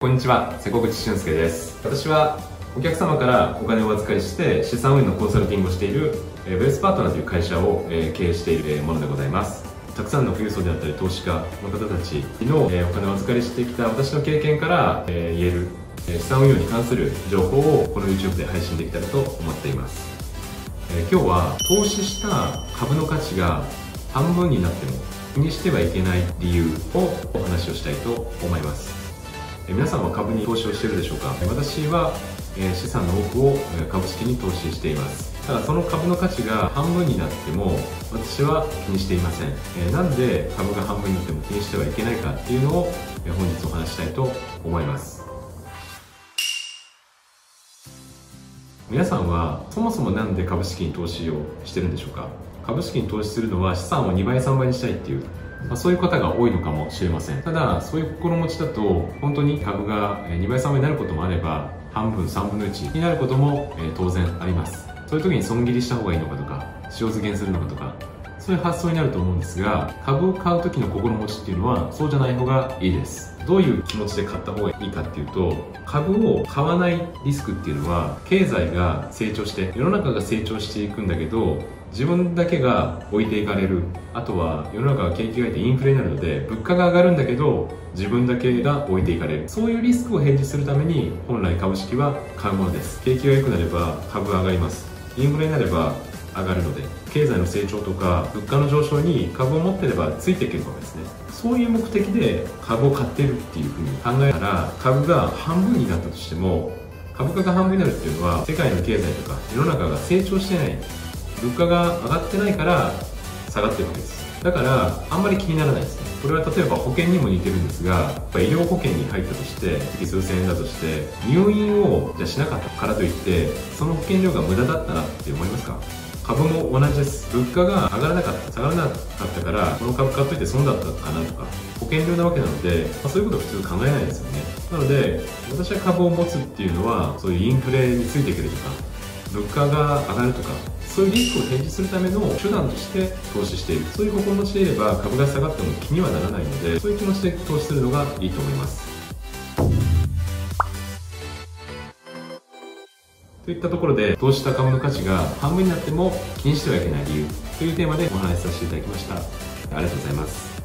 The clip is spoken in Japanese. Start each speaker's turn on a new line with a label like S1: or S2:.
S1: こんにちは、瀬古口俊介です。私はお客様からお金をお預かりして資産運用のコンサルティングをしているベースパートナーという会社を経営しているものでございます。たくさんの富裕層であったり投資家の方たちのお金をお預かりしてきた私の経験から言える資産運用に関する情報をこの YouTube で配信できたらと思っています。今日は投資した株の価値が半分になっても気にしてはいけない理由をお話をしたいと思います。皆さんは株に投資をしているでしょうか？私は資産の多くを株式に投資しています。ただその株の価値が半分になっても私は気にしていません。なんで株が半分になっても気にしてはいけないかっていうのを本日お話したいと思います。皆さんはそもそも何で株式に投資をしてるんでしょうか？株式に投資するのは資産を2倍3倍にしたいっていうまあ、そういう方が多いのかもしれません。ただそういう心持ちだと本当に株が2倍3倍になることもあれば半分3分の1になることも、当然あります。そういう時に損切りした方がいいのかとか塩漬けにするのかとかそういう発想になると思うんですが株を買う時の心持ちっていうのはそうじゃない方がいいです。どういう気持ちで買った方がいいかっていうと株を買わないリスクっていうのは経済が成長して世の中が成長していくんだけど自分だけが置いていかれる。あとは世の中が景気がいてインフレになるので物価が上がるんだけど自分だけが置いていかれる。そういうリスクを返事するために本来株式は買うものです。景気が良くなれば株が上がります。インフレになれば上がるので経済の成長とか物価の上昇に株を持ってればついていけるわけですね。そういう目的で株を買ってるっていうふうに考えたら株が半分になったとしても株価が半分になるっていうのは世界の経済とか世の中が成長してない。物価が上がってないから下がってるわけです。だからあんまり気にならないですね。これは例えば保険にも似てるんですが医療保険に入ったとして月数千円だとして入院をじゃしなかったからといってその保険料が無駄だったなって思いますか？株も同じです。物価が上がらなかった下がらなかったからこの株買っといて損だったかなとか保険料なわけなので、まあ、そういうことは普通考えないですよね。なので私は株を持つっていうのはそういうインフレについてくるとか物価が上がるとかそういうリスクを提示するための手段として投資しているそういう心持ちでいれば株が下がっても気にはならないのでそういう気持ちで投資するのがいいと思います。といったところで投資した株の価値が半分になっても気にしてはいけない理由というテーマでお話しさせていただきました。ありがとうございます。